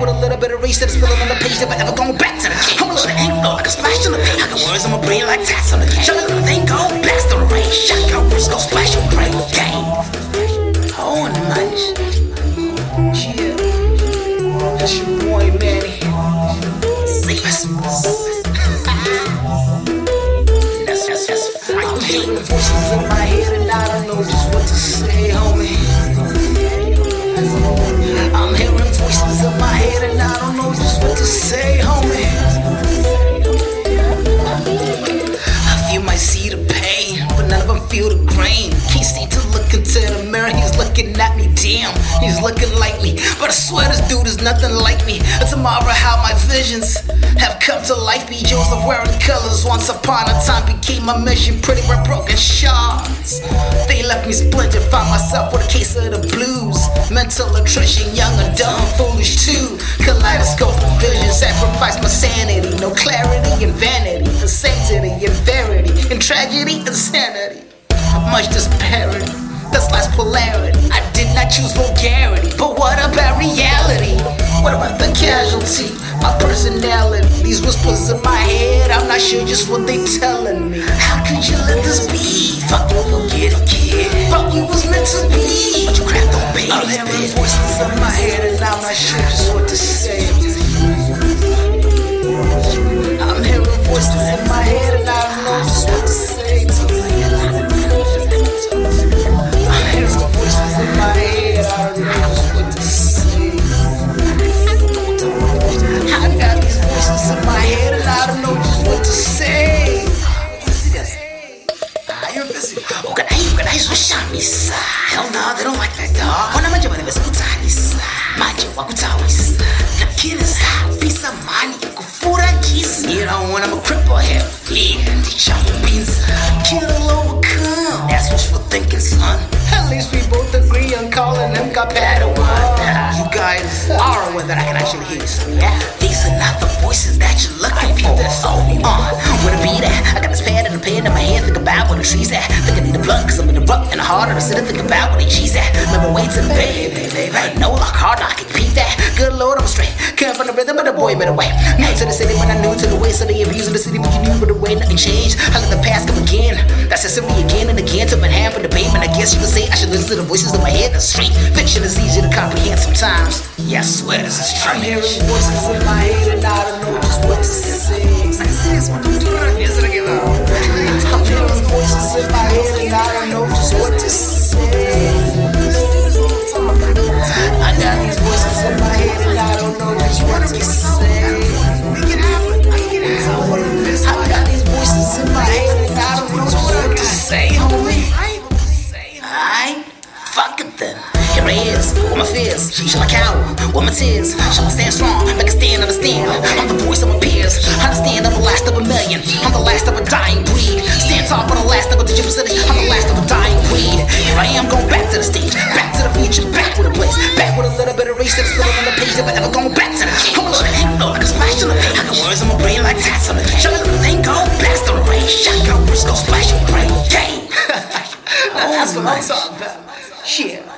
With a little bit of race that's spilling on the page, never ever going back to the king. I'm a little ink like a splash on the page. I got words on my brain like tats on the page. Shut up, thing go, blast on the rain. Shotgun words go splash on brain. Game. Oh, much. Yeah. That's your boy, Manny. Save us. I'm hearing voices in my head and I don't know just what to say, homie. Say, homie. I feel my seed of pain, but none of them feel the grain. Can't seem to look into the mirror, he's looking at me, damn. He's looking like me, but I swear this dude is nothing like me. It's a marvel how my visions have come to life. Be Joseph wearing colors once upon a time became my mission. Pretty red broken shards. They left me splintered, found myself with a case of the blues. Mental attrition, young and dumb, foolish too. Kaleidoscope of sacrifice my sanity. No clarity and vanity, for sanctity and verity, and tragedy and sanity. Much disparity, that's last polarity. I did not choose vulgarity, but what about reality? What about the casualty? My personality, these whispers in my head, I'm not sure just what they telling me. How could you let this be? Fuck you, forget it, kid. Organize ushamisa Hell no, they don't like that dog wanavesikutanisa Manje wakutawisa Nakiriza Pisa mani Kufuragiza You know when I'm a cripple here Fleeing Chopper beans. Kill overcome That's wishful thinking son. At least we both agree on calling him Kapadawan You guys are aware that I can actually hear you son. Yeah. These are not the voices that you're looking for Oh, uh, where to be at? Pen in my hand Think about where the trees at. Think I need a blunt cause I'm in the rough and harder to sit and think about where the cheese at. Remember way to the bay, baby Ain't no lock hard can beat that. Good lord, I'm straight. Come from the rhythm of the boy, made away New to the city, but I new to the way So they abusing the city, but you knew but the way nothing changed. I let the past come again. That's necessary again and again To my hand for the payment I guess you could say I should listen to the voices in my head That's straight. Fiction is easy to comprehend sometimes. Yeah, I swear this is strange. I'm hearing voices in my head and I don't know just what to say I fuck them. Here I is, with my fears. Shall I cower with my tears? Shall I stand strong? Make a stand, understand. I'm the voice of my peers. Understand, I'm the last of a million. I'm the last of a dying breed. Stand tall for the last of a digital city. I'm the last of a dying breed. Here I am, going back to the stage, back to the future, back to the place, back with a little bit of race that's spilled on the page. Never ever going back to the cage. I'm a little hypno, like a splash on the i The words in my brain like tats on the. that's what I'm talking about. Shit.